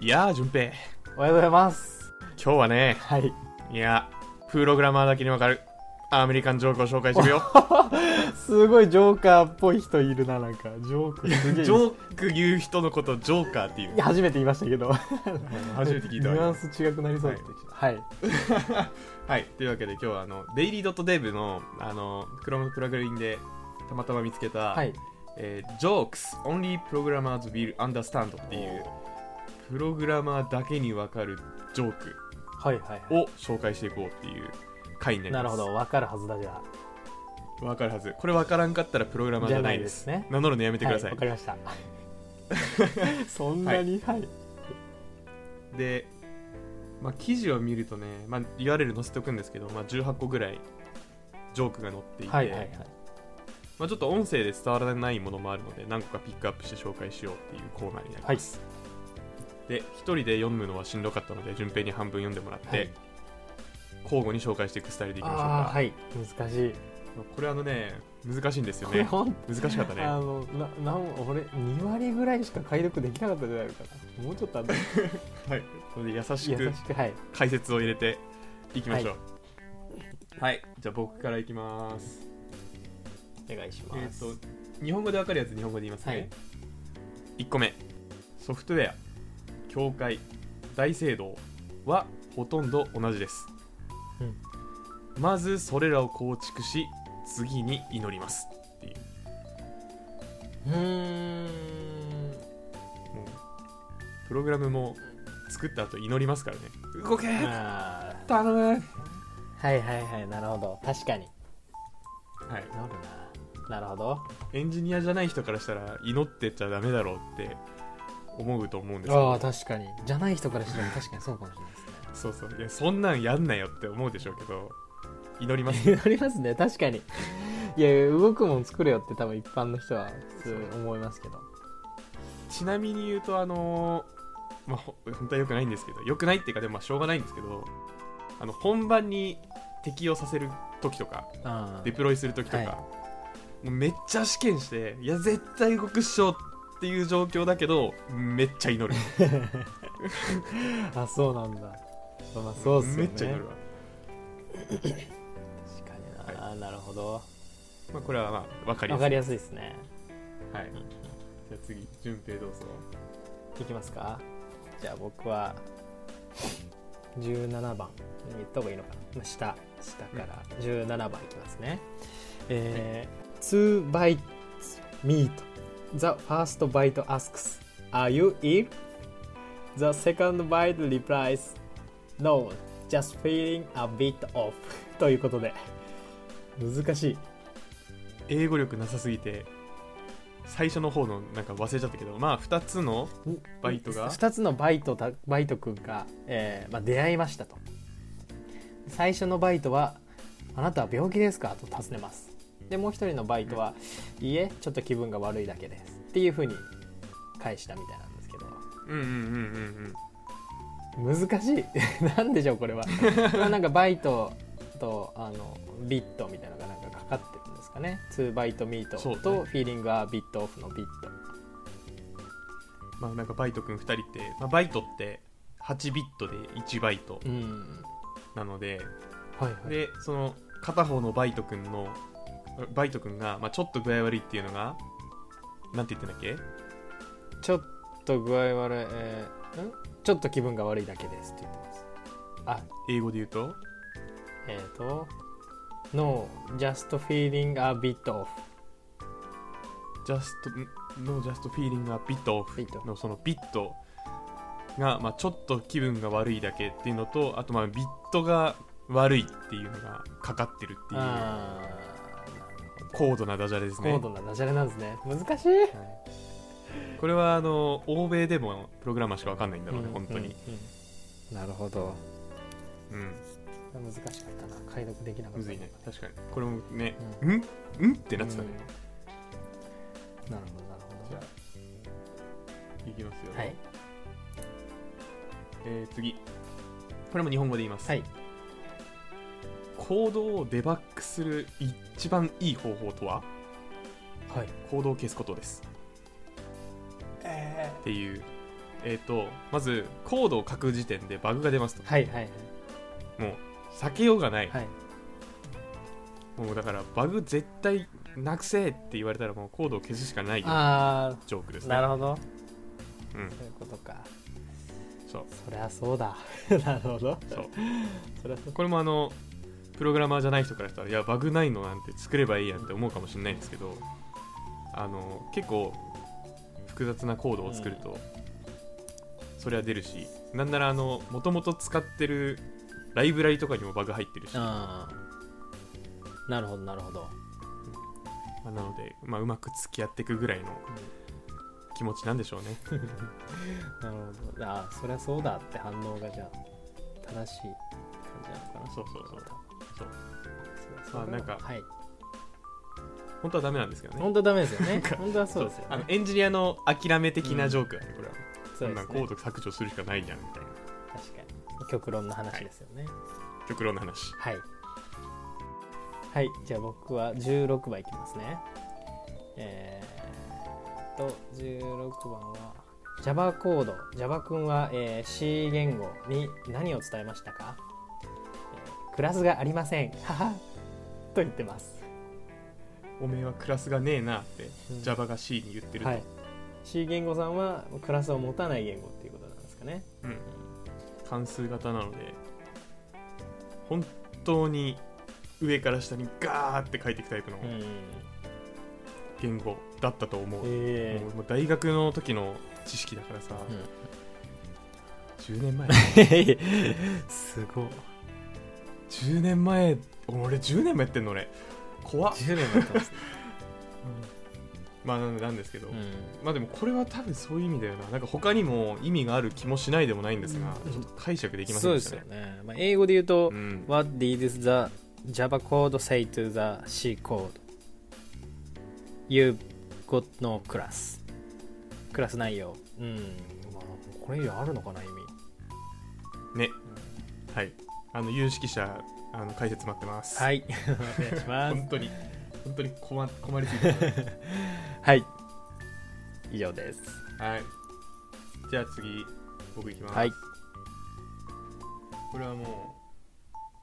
いやー、順平。おはようございます。今日はね、はい。いや、プログラマーだけにわかるアメリカンジョークを紹介してるよ。すごいジョーカーっぽい人いるな、なんか。ジョークすげえ。ジョーク言う人のことをジョーカーっていうい。や初めて言いましたけど。初めて聞いたわ。ニュアンス違くなりそうだったはい。はい。というわけで今日はあの、デイリー .dev の、あの、クロムプラグインでたまたま見つけた、はい。えー、Jokes Only Programmers Will Understand っていう、プログラマーだけにわかるジョークはいはいはを紹介していこうっていう回になりい。ます。なるほど。わかるはずだじゃあ。わかるはず。これわからんかったらプログラマーじゃないです。ね名乗るのやめてください。はいわかりました。そんなに、はい。で、まあ、記事を見るとね、まあ、URL 載せておくんですけど、まあ、18個ぐらいジョークが載っていて、はいはいはい。まあ、ちょっと音声で伝わらないものもあるので何個かピックアップして紹介しようっていうコーナーになります、で一人で読むのはしんどかったので順平に半分読んでもらって、はい。交互に紹介していくスタイルでいきましょうか、はい。難しい。これあのね難しいんですよね。難しかったね。あの、な、なん、俺、2割ぐらいしか解読できなかったんじゃないかな。もうちょっとあった。はい。それで優しく。解説を入れていきましょう。はい、じゃあ僕からいきます。お願いしえっ、ます。と日本語でわかるやつ日本語で言いますね、はい。1個目。ソフトウェア境界大聖堂はほとんど同じです、うんまずそれらを構築し次に祈りますっていううーん。もうプログラムも作った後祈りますからね動けあ頼むーはいはいはい、なるほど。確かに。はいなるな。なるほど。エンジニアじゃない人からしたら祈ってちゃダメだろうって思うと思うんですああ、よ確かに。じゃない人からしても確かにそうかもしれないですね。そうそういやそんなんやんなよって思うでしょうけど祈ります ありますね、確かに。いや、動くもん作れよって多分一般の人は普通思いますけど。ちなみに言うとあのーまあほ本当は良くないんですけど良くないっていうかでもまあしょうがないんですけどあの本番に適用させる時とかあデプロイする時とか、はもうめっちゃ試験していや絶対動くっしょっていう状況だけどめっちゃ祈る。あ、そうなんだ。まあ、そうっすよね。めっちゃ祈るわ、確かにな、なるほど。まあ、これはまあ分かりやすい。わかりやすいですね。はい、じゃあ次順平どうぞ。いきますか。じゃあ僕は17番。言った方がいいのかな。まあ下下から。17番いきますね、えー、2 bites meat the first bite asks are you ill the second bite replies no just feeling a bit off. ということで。難しい。英語力なさすぎて最初の方のなんか忘れちゃったけどまあ2つのバイトが？2つのバイトたバイト君が、えーまあ、出会いましたと。最初のバイトは「あなたは病気ですか?」と尋ねますでもう一人のバイトは「いいえちょっと気分が悪いだけです」っていうふうに返したみたいなんですけど。うんうんうんうん難しい。なんでしょうこれは。まあなんかバイトとあのビットみたいなのがなんかかかってるんですかね。2バイトミートとフィーリングはビットオフのビット。まあなんかバイトくん2人って、まあ、バイトって8ビットで1バイトうん。なので、はいはい。でその片方のバイトくんのバイトくんが、まあ、ちょっと具合悪いっていうのがなんて言ってんだっけ？ちょっと具合悪い、えーん？ちょっと気分が悪いだけですって言ってます。あ、英語で言うと？えっ、ー、と、No, just feeling a bit off. just no just feeling a bit off ビットのそのビットが、まあ、ちょっと気分が悪いだけっていうのとあとまあビットが悪いっていうのがかかってるっていう。あ高度なダジャレですー、ね高度なダジャレなんですね。難しい。はいこれはあの欧米でもプログラマーしかわかんないんだろうね、うん本当に、うんうんなるほど。うん難しかったな。解読できなかった。むずいね確かにこれもねううん？うん？ってなってたね、うんなるほど、なるほど。じゃあいきますよ、はい。えー次これも日本語で言います、はい。コードをデバッグする一番いい方法とは？はい。コードを消すことです。えっていう。えっ、とまずコードを書く時点でバグが出ますと。はいはいはい。もう避けようがない、はい。もうだからバグ絶対なくせって言われたらもうコードを消すしかないよ。あジョークですあね。なるほど。うん。そういうことか。そう。そりゃそうだ。なるほど。そう。そりゃそう。これもあのプログラマーじゃない人からしたらいやバグないのなんて作ればいいやんって思うかもしれないんですけどあの結構複雑なコードを作ると、それは出るしなんならあのもともと使ってるライブラリとかにもバグ入ってるし、なるほどなるほど、あなので、まあ、うまく付き合っていくぐらいの気持ちなんでしょうね。なるほど。ああそりゃそうだって反応がじゃあ正しい感じなのかな。そうそうそうそうそうあなんかはい。本当はダメなんですけどね。本当はダメですよね。本当はそうですよね。あのエンジニアの諦め的なジョークだね、これはそうんですね。コード削除するしかないじゃんみたいな。確かに。極論の話ですよね。極論の話。はい。はいじゃあ僕は16番いきますね。えー、っと16番は Java コード。Java 君は、えー C 言語に何を伝えましたか、えークラスがありません。はは。と言ってます、おめえはクラスがねえなってうん。Java が C に言ってると、はい。C 言語さんはクラスを持たない言語っていうことなんですかね。うん、関数型なので本当に上から下にガーって書いていくタイプのうん。言語だったと思う、え。もうもう大学の時の知識だからさ、10年前。ー、すごい10年前俺10年もやってんの俺。怖っ。10年もやってます、まあなんなんですけど、うん。まあでもこれは多分そういう意味だよな。なんか他にも意味がある気もしないでもないんですが、うん。ちょっと解釈できませそうでんでしたね。すよね、まあ、英語で言うと、うん、What did the Java code say to the C code? You got no class クラス。ないようん、まあ、これ以上あるのかな意味。ね。はいあの有識者あの解説待ってます。はい。お願いします。本当に。本当に困困りすぎて はい。以上です。はい。じゃあ次僕いきます。はい。これはも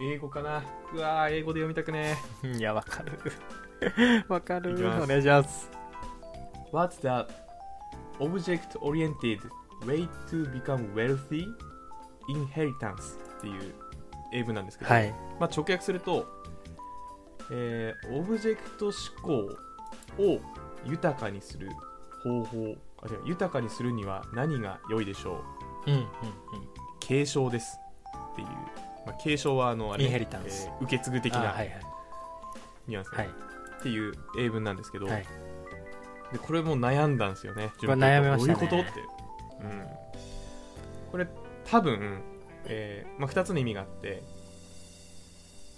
う英語かな。うわー英語で読みたくね。いやわかる。わかる。お願いします。What's the object-oriented way to become wealthy? Inheritance っていう英文なんですけど、はい。まあ、直訳すると、えーオブジェクト思考を豊かにする方法あ違う豊かにするには何が良いでしょう？うんうんうん。継承ですっていう、まあ、継承はあのあれえー受け継ぐ的なニュアンス、はい。っていう英文なんですけど、はい。でこれも悩んだんですよね悩みましたね。どういうことって、うん、これ多分、えーまあ、2つの意味があって、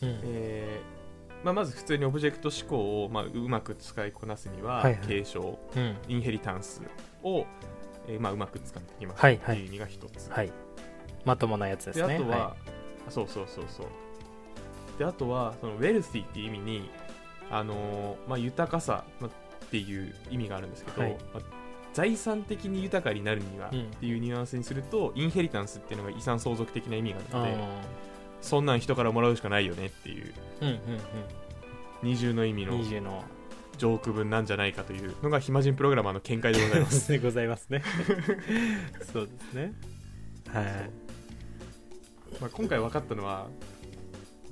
うん。えーまあ、まず普通にオブジェクト思考を、まあ、うまく使いこなすには、はいはい。継承うん。インヘリタンスを、えーまあ、うまく使っていきます。はいはい。っていう意味が1つ、はい。まともなやつですね。であとは、はあそうそうそうそう。であとはそのウェルシーっていう意味に、あのーまあ、豊かさまあっていう意味があるんですけど、はい。まあ財産的に豊かになるにはうんっていうニュアンスにすると、インヘリタンスっていうのが遺産相続的な意味があるのでいあそんなん人からもらうしかないよねっていう。二重の意味うんの20の。ジョーク文なんじゃないかというのが暇人プログラマーの見解でございます。でございますね。そうですね。はい。まあ今回分かったのは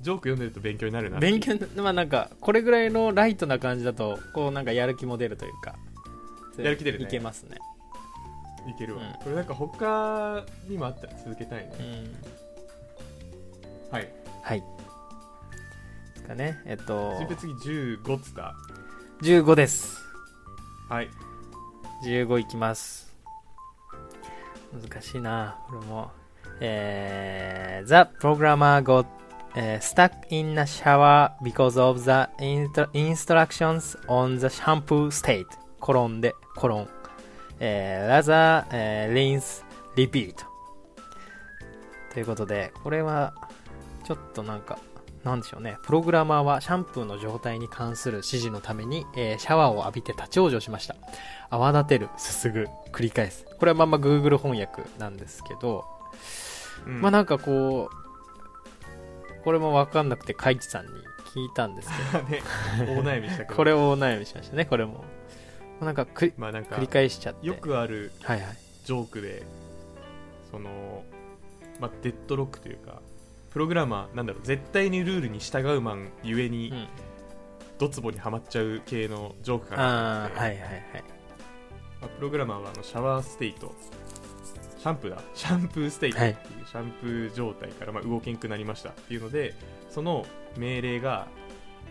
ジョーク読んでると勉強になるな勉強まあなんかこれぐらいのライトな感じだとこうなんかやる気も出るというかやる気出るねいけますねいけるわ、うんこれなんか他にもあったら続けたいね、うんはいはいですかねえっと順平次15っつった15ですはい15いきます難しいなこれもえー、The programmer got、えー stuck in a shower because of the instru- instructions on the shampoo state コロンでコロン、えー、rather、えー rinse repeat ということでこれはちょっとなんかなんでしょうね。プログラマーはシャンプーの状態に関する指示のために、えーシャワーを浴びて立ち往生しました。泡立てるすすぐ繰り返す。これはまんま Google 翻訳なんですけど、うん。まあなんかこうこれも分かんなくてカイチさんに聞いたんですけど。ね大悩みした これをお悩みしましたねこれもまあなんかくりまあなんか繰り返しちゃって。よくあるはいはい。ジョークでその、まあ、デッドロックというかプログラマーなんだろう絶対にルールに従うマンゆえに、うん。ドツボにはまっちゃう系のジョークかなとあ思って、あはいはいはい。まあプログラマーはあのシャワーステイト。シャンプーだ。シャンプーステイト。ってい。うシャンプー状態からまあ動けんくなりましたっていうのでその命令が、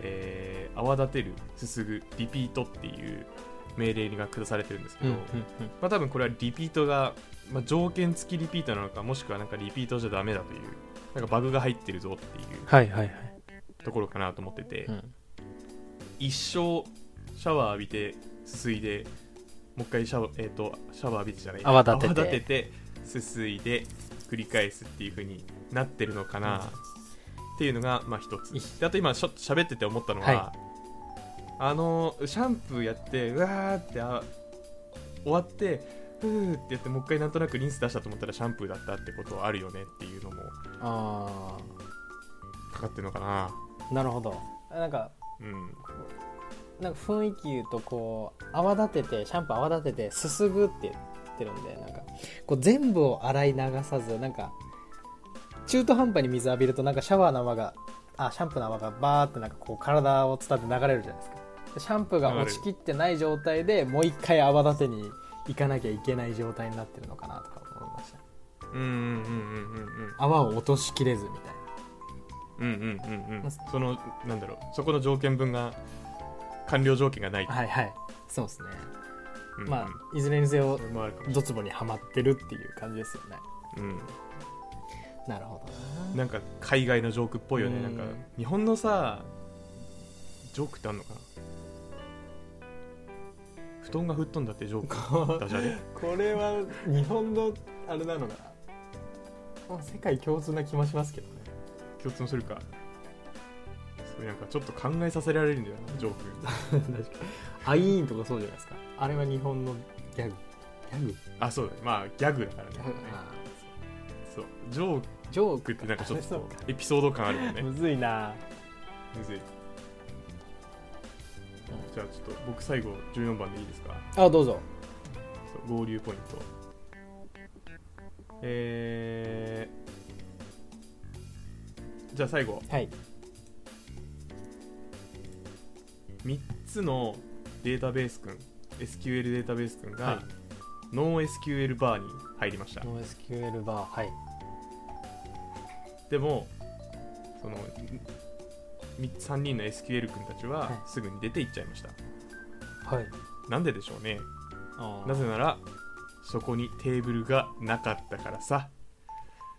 えー泡立てるすすぐリピートっていう命令が下されてるんですけど、うんうんまあ、多分これはリピートが、まあ、条件付きリピートなのかもしくはなんかリピートじゃダメだというなんかバグが入ってるぞっていうはいはいはい。ところかなと思ってて、うん。一生シャワー浴びてすすいでもう一回シャワー,、えー、とシャワー浴びてじゃない泡立てて。泡立ててすすいで繰り返すっていう風になってるのかな、っていうのがまあ一つ。あと今しょ喋ってて思ったのは、はあのシャンプーやってうわーってあ終わってふーってやってもう一回なんとなくリンス出したと思ったらシャンプーだったってことあるよねっていうのもあかかってるのかな。あなるほど。なんかうん。なんか雰囲気言うとこう泡立ててシャンプー泡立ててすすぐって言ってるんでなんかこう全部を洗い流さずなんか中途半端に水浴びるとなんかシャワーの泡があシャンプーの泡がバーってなんかこう体を伝って流れるじゃないですか。でシャンプーが落ちきってない状態でもう一回泡立てに行かなきゃいけない状態になってるのかなとか思いました。うんうんうんうんうんうん。泡を落としきれずみたいな。うんうんうんうん。まそのなんだろう。そこの条件分が完了条件がない。はいはい。そうですね、うんまあいずれにせよドツボにはまってるっていう感じですよね。れないなるほどうんなんか海外のジョークっぽいよね。うん。なんか日本のさジョークってあんのかな布団が吹っ飛んだってジョーク。ダジャレ。これは日本のあれなのかな？世界共通な気もしますけどね。共通するか。そういうなんかちょっと考えさせられるんだよなジョーク。確かに。アイーンとかそうじゃないですか。あれは日本のギャグ。ギャグ？あそうだね。まあギャグだからね。そう。ジョージョーククってなんかちょっとエピソード感あるよね。むずいな。むずいじゃあちょっと僕最後14番でいいですか？あどうぞ。合流ポイント。えー、じゃあ最後。はい。3つのデータベース群 SQL データベース群はがノー SQL バーに入りました、NoSQL バーはい。でもその3人の SQL 君たちははすぐに出ていっちゃいました、はい。なんででしょうね。なぜならそこにテーブルがなかったからさ。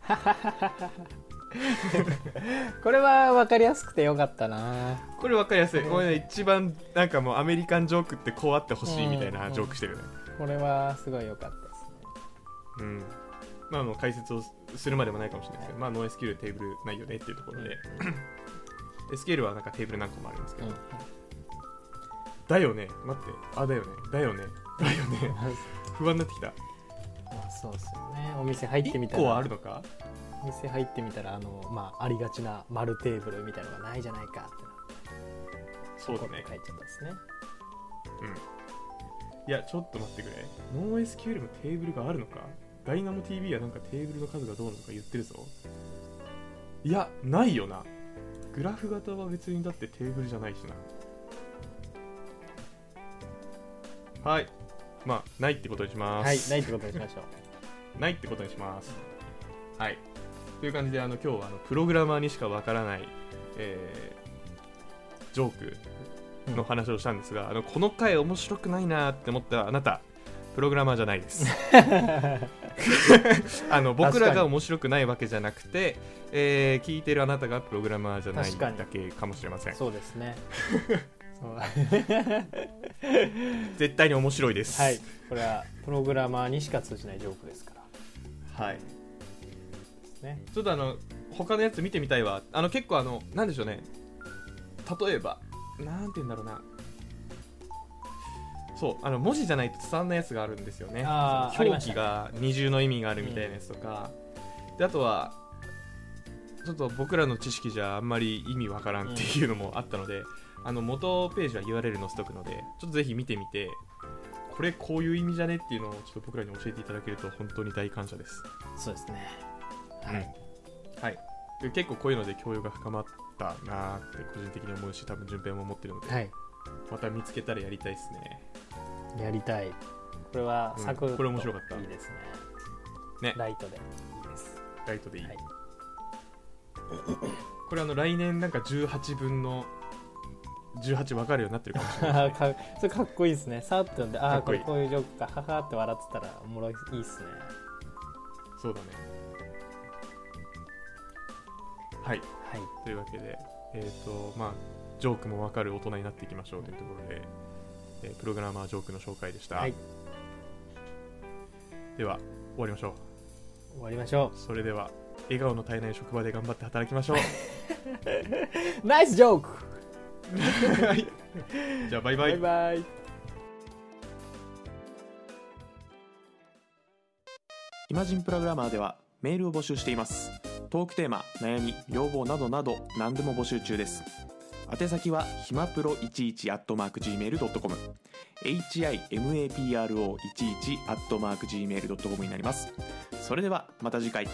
これは分かりやすくてよかったな。これ分かりやすい、うんこれね一番なんかもうアメリカンジョークってこうあってほしいみたいなジョークしてるよね。これはすごい良かったですね。うん。まああの解説をするまでもないかもしれないですけど、まあノー SQL テーブルないよねっていうところで、SQL はなんかテーブル何個もありますけど、うん。だよね。待って。あだよね。だよね。だよね。不安になってきた。まあそうですよね。お店入ってみ1たら。個はあるのか？お店入ってみたらあの、まあ、ありがちな丸テーブルみたいのがないじゃないかってそうだね。書いちゃったんですね。いやちょっと待ってくれ。ノー SQL のテーブルがあるのか？ダイナモ TV はなんかテーブルの数がどうなのか言ってるぞ。いやないよなグラフ型は別にだってテーブルじゃないしな。はい。まあないってことにします。はいないってことにしましょう。ないってことにします。はい。という感じであの今日はあのプログラマーにしかわからない、えージョークの話をしたんですが、あのこの回面白くないなって思ったあなたプログラマーじゃないです あの僕らが面白くないわけじゃなくて、えー聞いてるあなたがプログラマーじゃないだけかもしれません。そうですね。絶対に面白いです。はい。これはプログラマーにしか通じないジョークですから。はい。ね。ちょっとあの他のやつ見てみたいわ。あの結構あのなんでしょうね。例えばなんて言うんだろうなそうあの文字じゃないと伝わらないやつがあるんですよね。表記が二重の意味があるみたいなやつとか、であとはちょっと僕らの知識じゃあんまり意味わからんっていうのもあったので、あの元ページは URL 載せとくのでちょっとぜひ見てみてこれこういう意味じゃねっていうのをちょっと僕らに教えていただけると本当に大感謝です。そうですね。うん。はい、はい、で結構こういうので教養が深まったなーって個人的に思うし多分順平も思ってるので、はい、また見つけたらやりたいですねやりたい。これはうん。サクッとこれ面白かった。いいですね。ね。ライトで。いいです。ライトでいい、はい。これあの来年なんか18分の18分かるようになってるかもしれない。かそれかっこいいですね。さーっと読んでああこれこういうジョークか。ははって笑ってたらおもろいいいっすね。そうだね。はい。はい。というわけでえっ、とまあジョークもわかる大人になっていきましょうというところで、えープログラマージョークの紹介でした、はい。では終わりましょ終わりましょう。それでは笑顔の絶えない職場で頑張って働きましょう。うナイスジョークはいじゃあバイバイ。バイバイ。イマジンプログラマーではメールを募集しています。トークテーマ悩み要望などなど何でも募集中です宛先はひまプロ11 at mark gmail.com himapro11 at mark gmail.com になります。それではまた次回。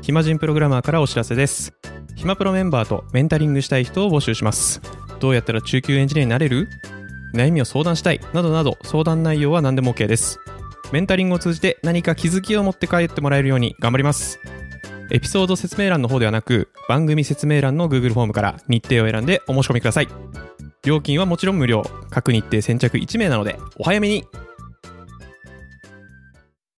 暇人プログラマーからお知らせです。暇プロメンバーとメンタリングしたい人を募集します。どうやったら中級エンジニアになれる？悩みを相談したい。などなど相談内容は何でも OK です。メンタリングを通じて何か気づきを持って帰ってもらえるように頑張ります。エピソード説明欄の方ではなく番組説明欄の Google フォームから日程を選んでお申し込みください。料金はもちろん無料。各日程先着1名なのでお早めに。